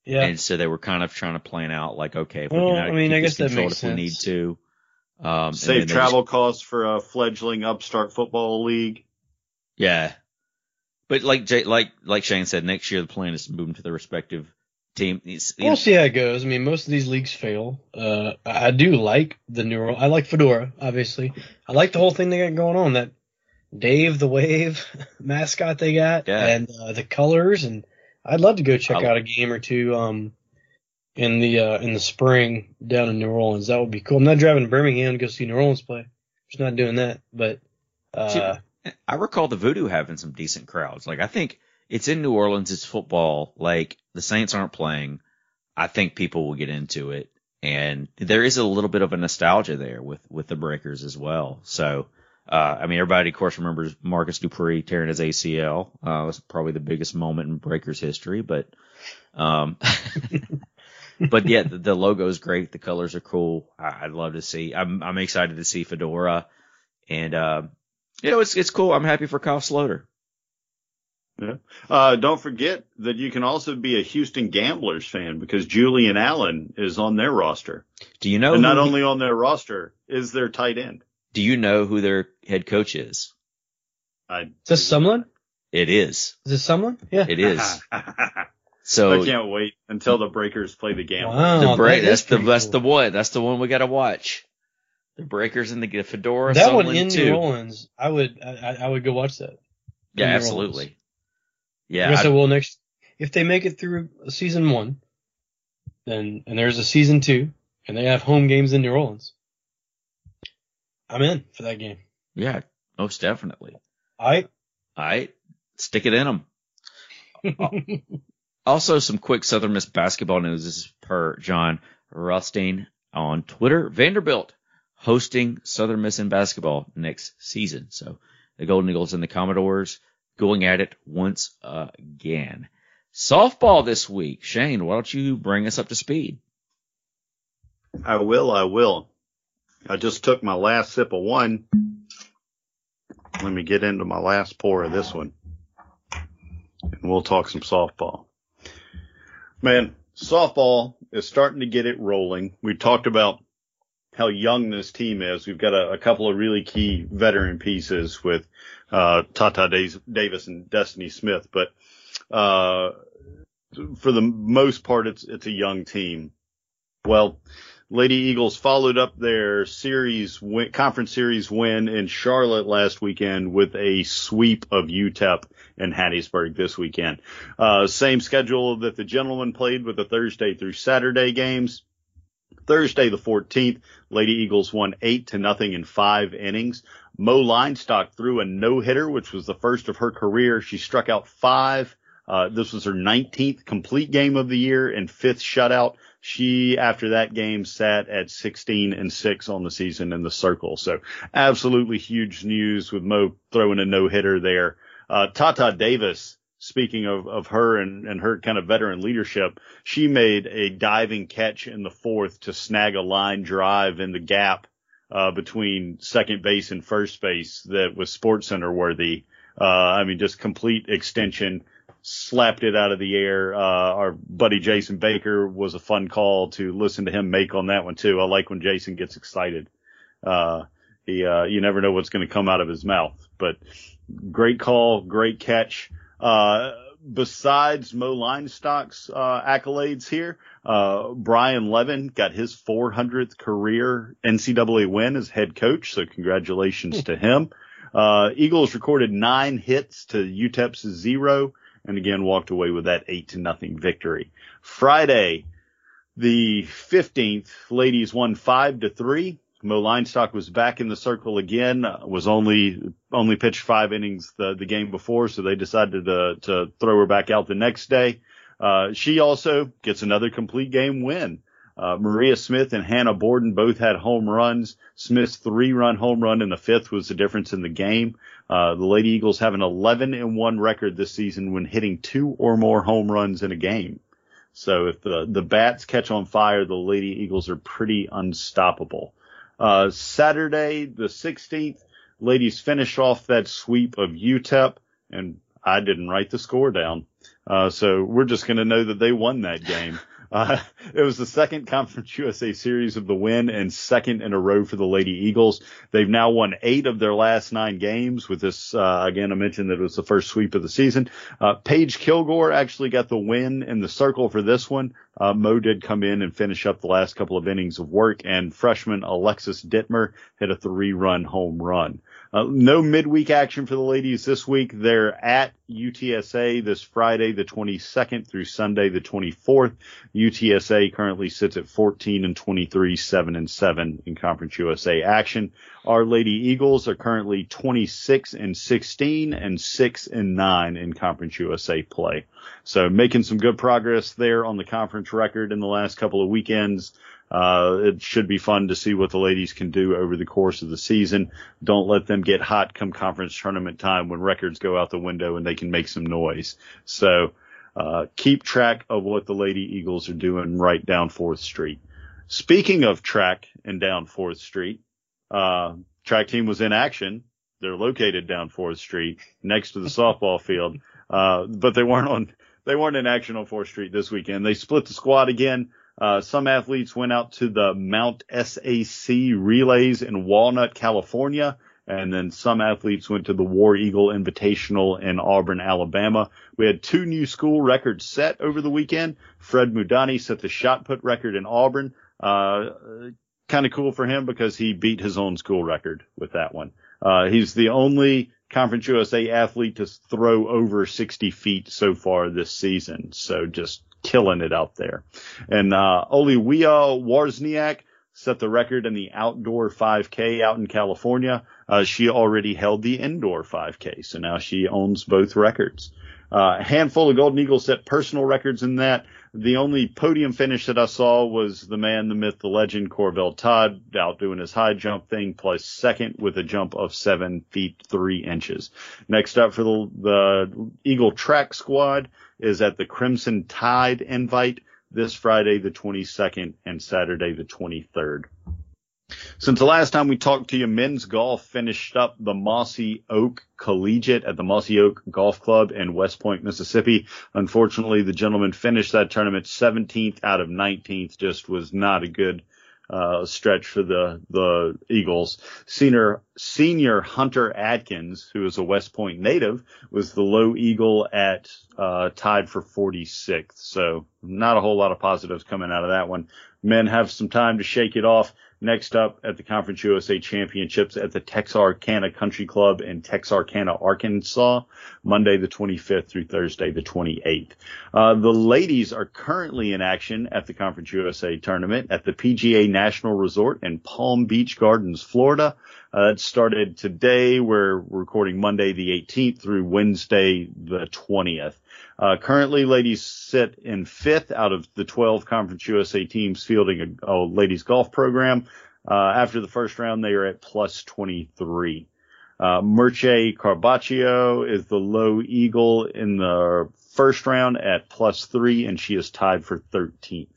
Yeah. And so they were kind of trying to plan out like, okay, if Well, we can I mean, keep I guess that controlled makes if we need to. Um, Save then they travel costs for a fledgling upstart football league. Yeah. But like Jay, like like Shane said, next year the plan is to move them to their respective team. It's, We'll see how it goes. I mean, most of these leagues fail. Uh, I I do like the New Orleans. I like Fedora, obviously. I like the whole thing they got going on. That Dave the Wave mascot they got, Yeah. and uh, the colors. And I'd love to go check I- out a game or two. Um, in the uh, in the spring down in New Orleans, that would be cool. I'm not driving to Birmingham to go see New Orleans play. Just not doing that. But uh, I recall the Voodoo having some decent crowds. Like I think it's in New Orleans. It's football. Like the Saints aren't playing. I think people will get into it, and there is a little bit of a nostalgia there with with the Breakers as well. So. Uh, I mean, everybody, of course, remembers Marcus Dupree tearing his ACL. Uh, it was probably the biggest moment in Breakers history, but, um, but yeah, the, the logo is great. The colors are cool. I, I'd love to see. I'm I'm excited to see Fedora, and uh, you know it's it's cool. I'm happy for Kyle Sloter. Uh, don't forget that you can also be a Houston Gamblers fan because Julian Allen is on their roster. Do you know? and not who- only on their roster is their tight end. Do you know who their head coach is? I, is this someone? It is. Is this someone? Yeah. It is. So I can't wait until the Breakers play the game. Wow, the break. that That's the pretty that's the one. That's the one we got to watch. The Breakers and the Fedora. that one in too. New Orleans. I would I, I- I would go watch that. Yeah, New absolutely. Orleans. Yeah, I guess I I- will next if they make it through season one, then and there's a season two, and they have home games in New Orleans. I'm in for that game. yeah, most definitely. I All right, stick it in them. Also, some quick Southern Miss basketball news. This is per Jon Rothstein on Twitter. Vanderbilt hosting Southern Miss in basketball next season. So the Golden Eagles and the Commodores going at it once again. Softball this week. Shane, why don't you bring us up to speed? I will. I will. I just took my last sip of one. Let me get into my last pour of this one. And we'll talk some softball. Man, softball is starting to get it rolling. We talked about how young this team is. We've got a, a couple of really key veteran pieces with uh, Tata Davis and Destiny Smith, but uh, for the most part, it's it's a young team. Well, Lady Eagles followed up their series win, conference series win in Charlotte last weekend with a sweep of UTEP and Hattiesburg this weekend. Uh, same schedule that the gentlemen played with the Thursday through Saturday games. Thursday the 14th, Lady Eagles won eight to nothing in five innings. Mo Leinstock threw a no hitter, which was the first of her career. She struck out five. Uh, this was her 19th complete game of the year and fifth shutout. She, after that game, sat at 16 and 6 on the season in the circle. So absolutely huge news with Mo throwing a no hitter there. Uh, Tata Davis, speaking of, of her and, and her kind of veteran leadership, she made a diving catch in the fourth to snag a line drive in the gap, uh, between second base and first base that was sports center worthy. Uh, I mean, just complete extension slapped it out of the air. Uh, our buddy Jason Baker was a fun call to listen to him make on that one too. I like when Jason gets excited. Uh, he, uh, you never know what's going to come out of his mouth, but great call, great catch. Uh, besides Mo Leinstock's, uh, accolades here, uh, Brian Levin got his 400th career NCAA win as head coach. So congratulations to him. Uh, Eagles recorded nine hits to UTEP's zero and again walked away with that eight to nothing victory. Friday, the 15th, ladies won five to three. Mo Leinstock was back in the circle again, was only, only pitched five innings the, the game before, so they decided to, to throw her back out the next day. Uh, she also gets another complete game win. Uh, Maria Smith and Hannah Borden both had home runs. Smith's three run home run in the fifth was the difference in the game. Uh, the Lady Eagles have an 11 and 1 record this season when hitting two or more home runs in a game. So if the, the bats catch on fire, the Lady Eagles are pretty unstoppable. Uh, Saturday, the 16th, ladies finish off that sweep of UTEP and I didn't write the score down. Uh, so we're just going to know that they won that game. Uh, it was the second Conference USA series of the win and second in a row for the Lady Eagles. They've now won eight of their last nine games with this, uh, again, I mentioned that it was the first sweep of the season. Uh, Paige Kilgore actually got the win in the circle for this one. Uh, Mo did come in and finish up the last couple of innings of work and freshman Alexis Dittmer hit a three run home run. Uh, no midweek action for the ladies this week. They're at UTSA this Friday, the 22nd through Sunday, the 24th. UTSA currently sits at 14 and 23, 7 and 7 in Conference USA action. Our Lady Eagles are currently 26 and 16 and 6 and 9 in Conference USA play. So making some good progress there on the conference record in the last couple of weekends. Uh, it should be fun to see what the ladies can do over the course of the season. Don't let them get hot come conference tournament time when records go out the window and they can make some noise. So, uh, keep track of what the Lady Eagles are doing right down 4th Street. Speaking of track and down 4th Street, uh, track team was in action. They're located down 4th Street next to the softball field. Uh, but they weren't on, they weren't in action on 4th Street this weekend. They split the squad again. Uh, some athletes went out to the Mount SAC relays in Walnut, California. And then some athletes went to the War Eagle Invitational in Auburn, Alabama. We had two new school records set over the weekend. Fred Mudani set the shot put record in Auburn. Uh, kind of cool for him because he beat his own school record with that one. Uh, he's the only Conference USA athlete to throw over 60 feet so far this season. So just killing it out there. And uh, Oliwia Warsniak set the record in the outdoor 5K out in California. Uh, she already held the indoor 5K, so now she owns both records. Uh, a handful of Golden Eagles set personal records in that. The only podium finish that I saw was the man, the myth, the legend, Corvell Todd out doing his high jump thing, second with a jump of seven feet three inches. Next up for the, the Eagle track squad is at the Crimson Tide invite this Friday, the 22nd and Saturday, the 23rd. Since the last time we talked to you, men's golf finished up the Mossy Oak Collegiate at the Mossy Oak Golf Club in West Point, Mississippi. Unfortunately, the gentleman finished that tournament 17th out of 19th. Just was not a good uh, stretch for the the Eagles. Senior senior Hunter Atkins, who is a West Point native, was the low Eagle at uh, tied for 46th. So not a whole lot of positives coming out of that one. Men have some time to shake it off. Next up at the Conference USA Championships at the Texarkana Country Club in Texarkana, Arkansas, Monday the 25th through Thursday the 28th. Uh, the ladies are currently in action at the Conference USA tournament at the PGA National Resort in Palm Beach Gardens, Florida. Uh, it started today. We're recording Monday the 18th through Wednesday the 20th. Uh, currently, ladies sit in fifth out of the 12 Conference USA teams fielding a, a ladies golf program. Uh, after the first round, they are at plus 23. Uh, Carbaccio is the low eagle in the first round at plus three, and she is tied for 13th.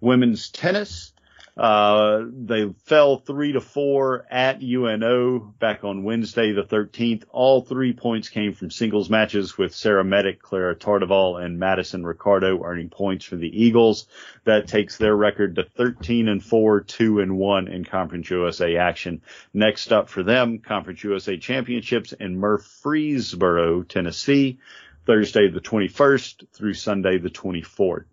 Women's tennis, uh, they fell three to four at UNO back on Wednesday, the 13th. All three points came from singles matches with Sarah Medic, Clara Tardival, and Madison Ricardo earning points for the Eagles. That takes their record to 13 and four, two and one in Conference USA action. Next up for them, Conference USA championships in Murfreesboro, Tennessee, Thursday the 21st through Sunday the 24th.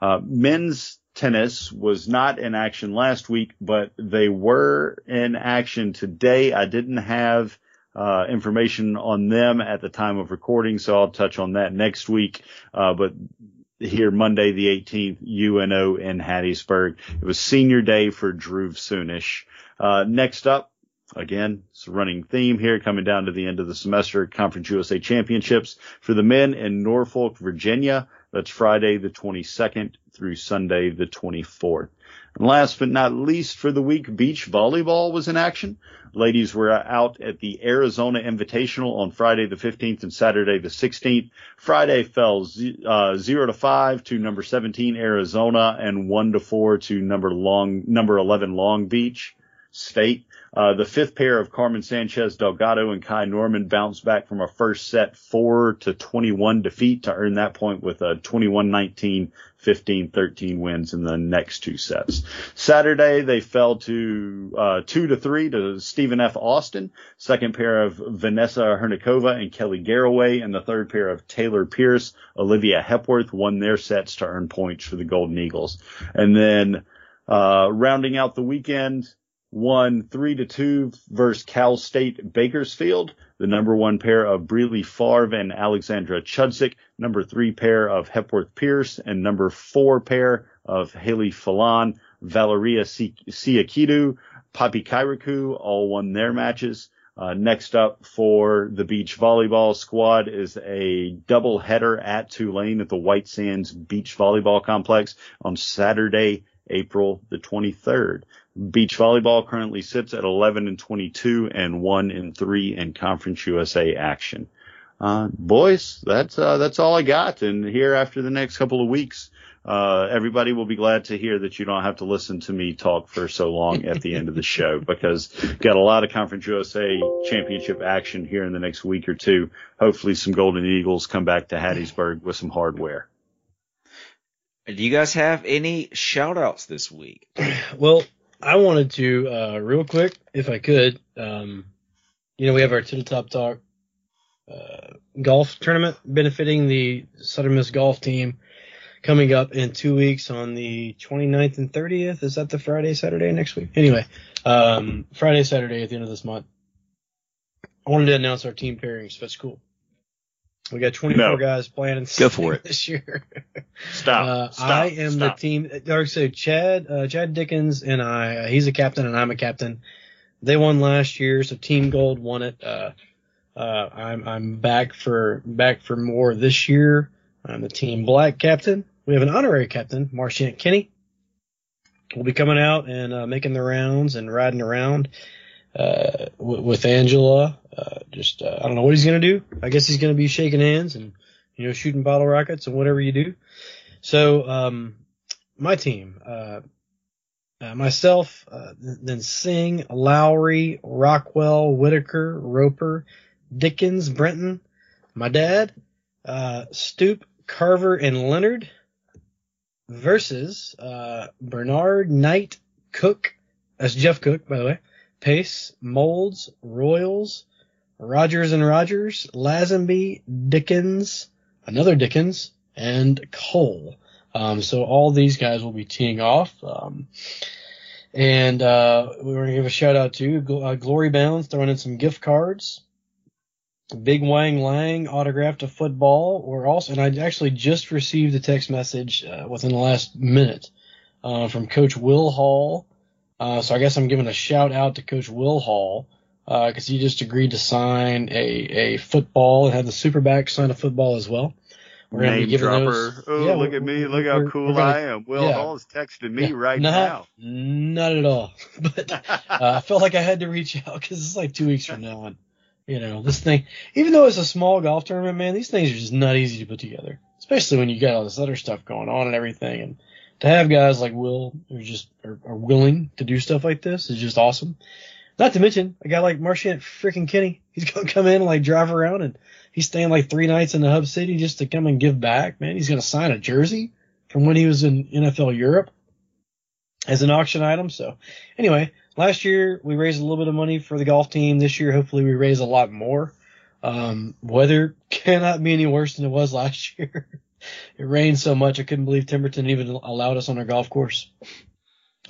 Uh, men's tennis was not in action last week, but they were in action today. I didn't have uh, information on them at the time of recording, so I'll touch on that next week. Uh, but here Monday the 18th, UNO in Hattiesburg. It was senior day for Drew Soonish. Uh, next up, again, it's a running theme here coming down to the end of the semester, Conference USA Championships for the men in Norfolk, Virginia. That's Friday the 22nd through Sunday the 24th. And last but not least for the week, beach volleyball was in action. Ladies were out at the Arizona Invitational on Friday the 15th and Saturday the 16th. Friday fell uh, 0 to 5 to number 17 Arizona and 1 to 4 to number long number 11 Long Beach. State. Uh, the fifth pair of Carmen Sanchez Delgado and Kai Norman bounced back from a first set 4 to 21 defeat to earn that point with a 21-19, 15-13 wins in the next two sets. Saturday, they fell to, uh, 2 to 3 to Stephen F. Austin. Second pair of Vanessa Hernikova and Kelly Garraway and the third pair of Taylor Pierce, Olivia Hepworth won their sets to earn points for the Golden Eagles. And then, uh, rounding out the weekend, won three to two versus Cal State Bakersfield. The number one pair of Breely Favre and Alexandra Chudzik, number three pair of Hepworth Pierce, and number four pair of Haley Falon, Valeria Siakidu, Papi Kairaku, all won their matches. Uh, next up for the beach volleyball squad is a double header at Tulane at the White Sands Beach Volleyball Complex on Saturday, April the 23rd. Beach volleyball currently sits at 11 and 22 and 1 and 3 in Conference USA action. Uh, boys, that's, uh, that's all I got. And here after the next couple of weeks, uh, everybody will be glad to hear that you don't have to listen to me talk for so long at the end of the show because got a lot of Conference USA championship action here in the next week or two. Hopefully some Golden Eagles come back to Hattiesburg with some hardware. Do you guys have any shout outs this week? Well, I wanted to, uh, real quick, if I could, um, you know, we have our to the top talk, uh, golf tournament benefiting the Southern Miss golf team coming up in two weeks on the 29th and 30th. Is that the Friday, Saturday next week? Anyway, um, Friday, Saturday at the end of this month. I wanted to announce our team pairings. That's cool. We got 24 No. guys playing Go for it. this year. Stop. Uh, Stop. I am Stop. the team. Like so, Chad, uh, Chad Dickens and I. Uh, he's a captain and I'm a captain. They won last year, so Team Gold won it. Uh, uh, I'm I'm back for back for more this year. I'm the Team Black captain. We have an honorary captain, Marchant Kenny. We'll be coming out and uh, making the rounds and riding around uh, w- with Angela. Uh, just uh, I don't know what he's gonna do. I guess he's gonna be shaking hands and you know shooting bottle rockets and whatever you do. So um, my team, uh, uh, myself, uh, then Singh, Lowry, Rockwell, Whitaker, Roper, Dickens, Brenton, my dad, uh, Stoop, Carver, and Leonard versus uh, Bernard, Knight, Cook. That's Jeff Cook, by the way. Pace, Molds, Royals, Rogers and Rogers, Lazenby, Dickens, another Dickens, and Cole. Um, so all these guys will be teeing off. Um, and uh, we want to give a shout out to uh, Glory Bounds throwing in some gift cards. Big Wang Lang autographed a football. Or also, and I actually just received a text message uh, within the last minute uh, from Coach Will Hall. Uh, so I guess I'm giving a shout out to Coach Will Hall because he just agreed to sign a a football and have the Superback sign a football as well. We're gonna be Name giving dropper. those- oh, yeah, look at me. Look how cool gonna- I am. Will yeah. Hall is texting me Yeah, right not, now. Not at all. But uh, I felt like I had to reach out because it's like two weeks from now, and you know this thing. Even though it's a small golf tournament, man, these things are just not easy to put together, especially when you got all this other stuff going on and everything. And to have guys like Will who just are, are willing to do stuff like this is just awesome. Not to mention a guy like Marchant freaking Kenny. He's gonna come in and like drive around and he's staying like three nights in the hub city just to come and give back, man. He's gonna sign a jersey from when he was in NFL Europe as an auction item. So anyway, last year we raised a little bit of money for the golf team. This year, hopefully we raise a lot more. Um, weather cannot be any worse than it was last year. It rained so much I couldn't believe Timberton even allowed us on our golf course.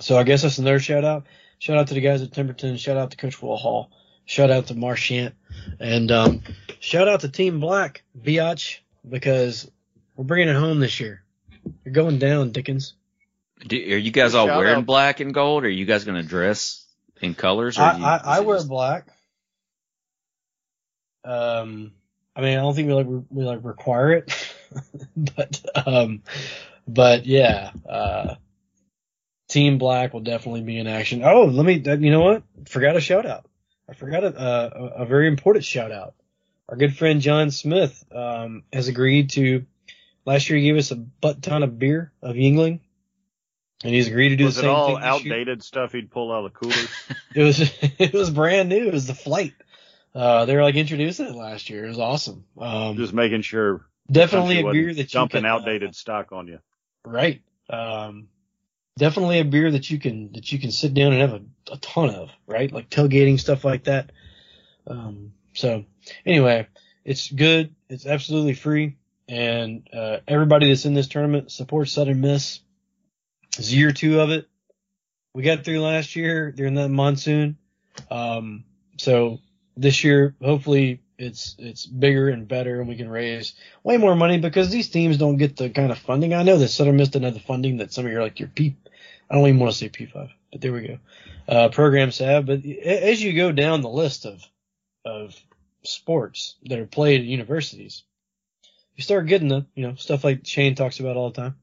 So I guess that's another shout out. Shout out to the guys at Timberton. Shout out to Coach Will Hall. Shout out to Marchant. And um, shout out to Team Black, Biatch, because we're bringing it home this year. You're going down, Dickens. Do, are you guys all Shout wearing out. black and gold? Or are you guys going to dress in colors? Or I, you, I, I wear just- black. Um, I mean, I don't think we like we like require it, but um, but yeah, uh, Team Black will definitely be in action. Oh, let me. You know what? Forgot a shout out. I forgot a, a, a very important shout out. Our good friend John Smith um, has agreed to. Last year, he gave us a butt ton of beer of Yuengling, and he's agreed to do Was the same all thing. this year. outdated stuff he'd pull out of the coolers? It was it was brand new. It was the flight. Uh, they were like introducing it last year. It was awesome. Um, Just making sure definitely a beer that you dumping can, uh, outdated stock on you. Right. Um, definitely a beer that you can that you can sit down and have a, a ton of, right? Like tailgating stuff like that. Um, so anyway, it's good. It's absolutely free, and uh, everybody that's in this tournament supports Southern Miss. It's year two of it. We got through last year during that monsoon. Um, so this year, hopefully, it's it's bigger and better, and we can raise way more money because these teams don't get the kind of funding. I know that Southern Miss doesn't have the funding that some of your like your P. I don't even want to say P five, but there we go. Uh, programs have, but as you go down the list of of sports that are played at universities, you start getting the you know stuff like Shane talks about all the time,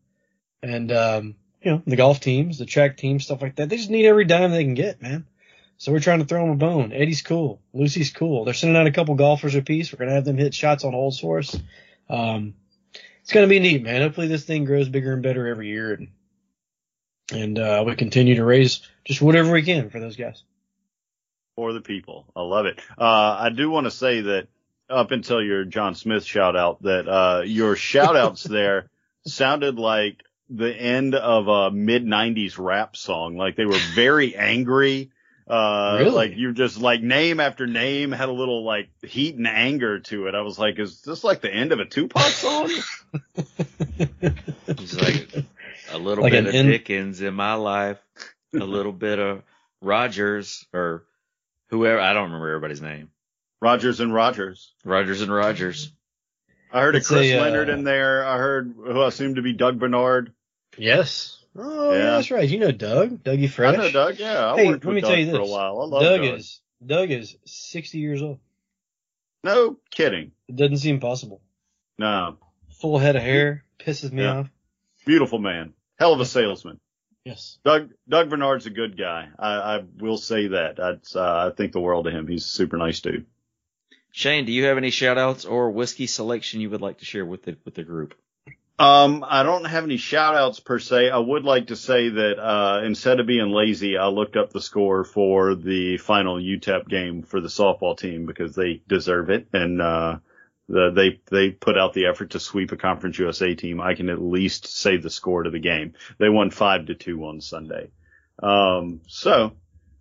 and um, you know the golf teams, the track teams, stuff like that. They just need every dime they can get, man. So we're trying to throw them a bone. Eddie's cool. Lucy's cool. They're sending out a couple golfers apiece. We're gonna have them hit shots on holes for us. Um, it's gonna be neat, man. Hopefully this thing grows bigger and better every year, and and uh, we continue to raise just whatever we can for those guys. for the people. I love it. Uh, I do want to say that up until your John Smith shout out that, uh, your shout outs there sounded like the end of a mid nineties rap song. Like they were very angry. Uh, Really? like you're just like name after name had a little like heat and anger to it. I was like, is this like the end of a Tupac song? It's like a little Like bit of in- Dickens in my life, a little bit of Rogers or whoever. I don't remember everybody's name. Rogers and Rogers. Rogers and Rogers. I heard a Chris a, uh, Leonard in there. I heard who I assumed to be Doug Bernard. yes. Oh, yeah. Yeah. that's right. You know Doug, Dougie Fresh. I know Doug. Yeah, I Hey, worked let with me Doug tell you this. for a while. I love Doug, Doug. is Doug is 60 years old. No kidding. It doesn't seem possible. No. Full head of hair pisses me Yeah. off. Beautiful man. Hell of a salesman. Yes. Doug Doug Bernard's a good guy. I, I will say that. That's, uh, I think the world of him. He's a super nice dude. Shane, do you have any shout outs or whiskey selection you would like to share with the with the group? Um, I don't have any shout outs per se. I would like to say that, uh, instead of being lazy, I looked up the score for the final UTEP game for the softball team because they deserve it. And, uh, the, they, they put out the effort to sweep a conference USA team. I can at least say the score to the game. They won five to two on Sunday. Um, so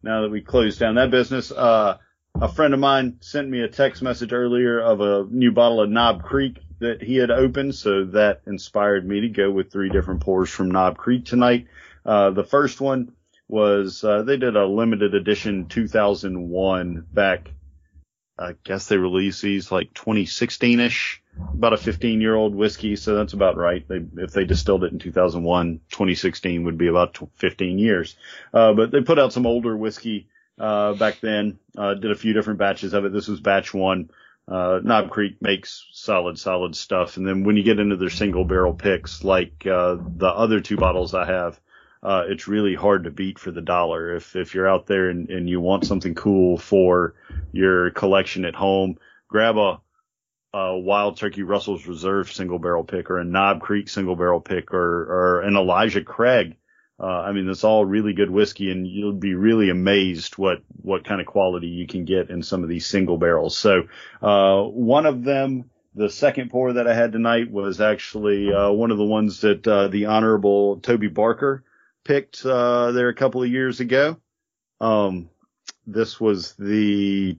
now that we closed down that business, uh, a friend of mine sent me a text message earlier of a new bottle of Knob Creek that he had opened. So that inspired me to go with three different pours from Knob Creek tonight. Uh, the first one was, uh, they did a limited edition 2001 back. I guess they released these like 2016ish, about a 15 year old whiskey. So that's about right. They, if they distilled it in 2001, 2016 would be about 15 years. Uh, but they put out some older whiskey, uh, back then, uh, did a few different batches of it. This was batch one. Uh, Knob Creek makes solid, solid stuff. And then when you get into their single barrel picks, like, uh, the other two bottles I have, uh, it's really hard to beat for the dollar. If, if you're out there and, and you want something cool for your collection at home, grab a, a Wild Turkey Russell's Reserve single barrel pick or a Knob Creek single barrel pick or, or an Elijah Craig. Uh, I mean, it's all really good whiskey and you'll be really amazed what, what kind of quality you can get in some of these single barrels. So, uh, one of them, the second pour that I had tonight was actually, uh, one of the ones that, uh, the honorable Toby Barker picked, uh, there a couple of years ago. Um, this was the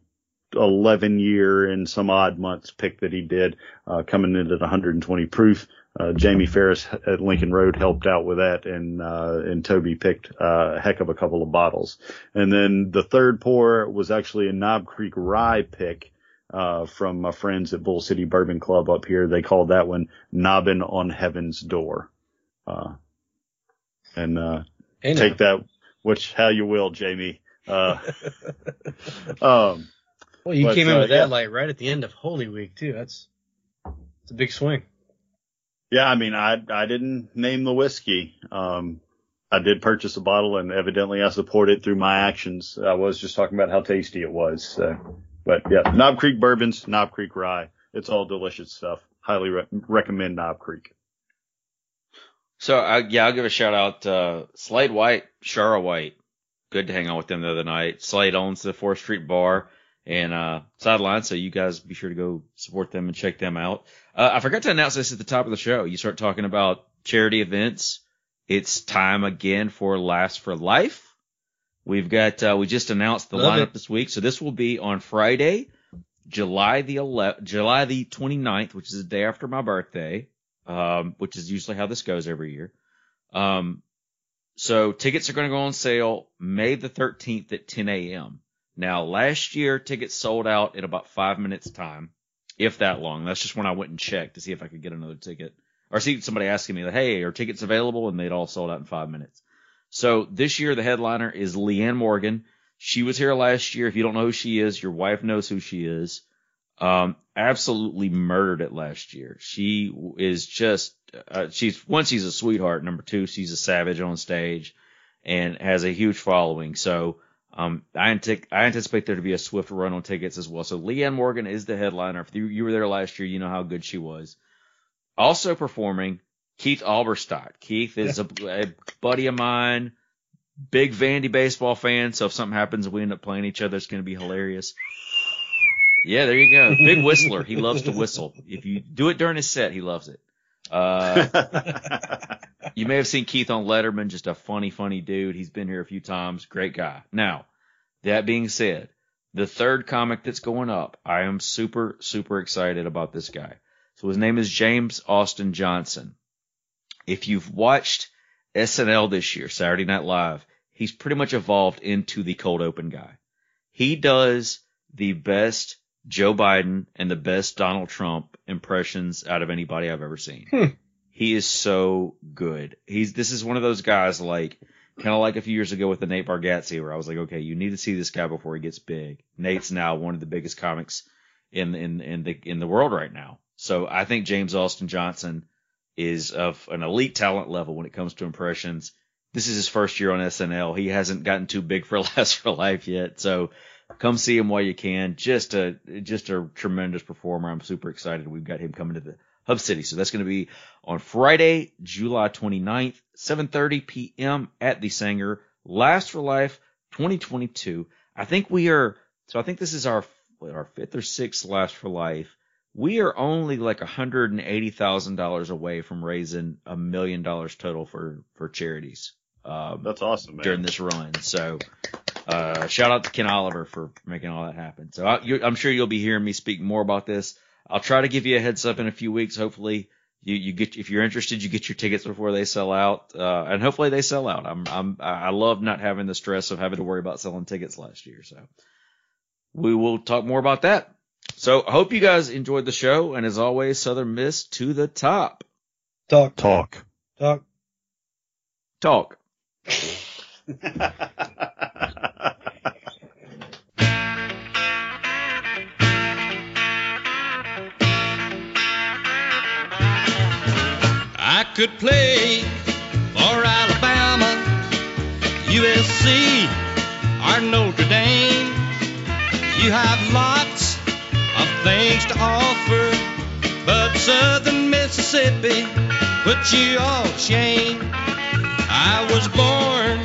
11 year and some odd months pick that he did, uh, coming in at 120 proof. Uh, Jamie Ferris at Lincoln Road helped out with that and, uh, and Toby picked uh, a heck of a couple of bottles. And then the third pour was actually a Knob Creek Rye pick, uh, from my friends at Bull City Bourbon Club up here. They called that one Nobbin on Heaven's Door. Uh, and, uh, Hey, take that which how you will, Jamie. Uh, um, Well, you But, came in with yeah. that light right at the end of Holy Week too. That's it's a big swing. Yeah, I mean, I, I didn't name the whiskey. Um, I did purchase a bottle and evidently I support it through my actions. I was just talking about how tasty it was. So, but yeah, Knob Creek bourbons, Knob Creek rye. It's all delicious stuff. Highly re- recommend Knob Creek. So yeah, I'll give a shout out uh, Slade White, Shara White. Good to hang out with them the other night. Slade owns the Fourth Street Bar and uh, Sideline, so you guys be sure to go support them and check them out. Uh, I forgot to announce this at the top of the show. You start talking about charity events. It's time again for Last for Life. We've got uh, we just announced the Love lineup it. this week, so this will be on Friday, July the 11th, July the 29th, which is the day after my birthday, um, which is usually how this goes every year. Um, so tickets are going to go on sale May the 13th at 10 a.m. Now, last year tickets sold out in about five minutes time, if that long. That's just when I went and checked to see if I could get another ticket or see somebody asking me, Hey, are tickets available? And they'd all sold out in five minutes. So this year the headliner is Leanne Morgan. She was here last year. If you don't know who she is, your wife knows who she is. Um, absolutely murdered it last year. She is just, uh, she's, one, she's a sweetheart. Number two, she's a savage on stage and has a huge following. So, um, I, antic- I anticipate there to be a swift run on tickets as well. So Leanne Morgan is the headliner. If you, you were there last year, you know how good she was. Also performing Keith Alberstadt. Keith is a, a buddy of mine, big Vandy baseball fan. So if something happens and we end up playing each other, it's going to be hilarious. Yeah, there you go. Big whistler. He loves to whistle. If you do it during his set, he loves it. Uh, you may have seen Keith on Letterman, just a funny, funny dude. He's been here a few times. Great guy. Now, that being said, the third comic that's going up, I am super, super excited about this guy. So his name is James Austin Johnson. If you've watched SNL this year, Saturday Night Live, he's pretty much evolved into the cold open guy. He does the best Joe Biden and the best Donald Trump impressions out of anybody I've ever seen. Hmm. He is so good. He's this is one of those guys like kind of like a few years ago with the Nate Bargatze where I was like, okay, you need to see this guy before he gets big. Nate's now one of the biggest comics in in in the in the world right now. So I think James Austin Johnson is of an elite talent level when it comes to impressions. This is his first year on SNL. He hasn't gotten too big for Last for Life yet. So come see him while you can. Just a just a tremendous performer. I'm super excited. We've got him coming to the Hub City. So that's going to be on Friday, July 29th, 7:30 p.m. at the Saenger. Last for Life 2022. I think we are. So I think this is our our fifth or sixth Last for Life. We are only like hundred and eighty thousand dollars away from raising a million dollars total for for charities. Um, That's awesome, man. during this run. So, uh, shout out to Ken Oliver for making all that happen. So I, you, I'm sure you'll be hearing me speak more about this. I'll try to give you a heads up in a few weeks. Hopefully you, you get, if you're interested, you get your tickets before they sell out. Uh, and hopefully they sell out. I'm, I'm, I love not having the stress of having to worry about selling tickets last year. So we will talk more about that. So I hope you guys enjoyed the show. And as always, Southern Miss to the top. Talk, Talk. talk. Talk. could play for Alabama, USC, or Notre Dame. You have lots of things to offer, but Southern Mississippi puts you all shame. I was born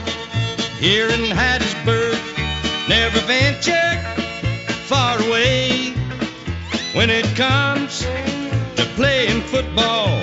here in Hattiesburg, never ventured far away. When it comes to playing football,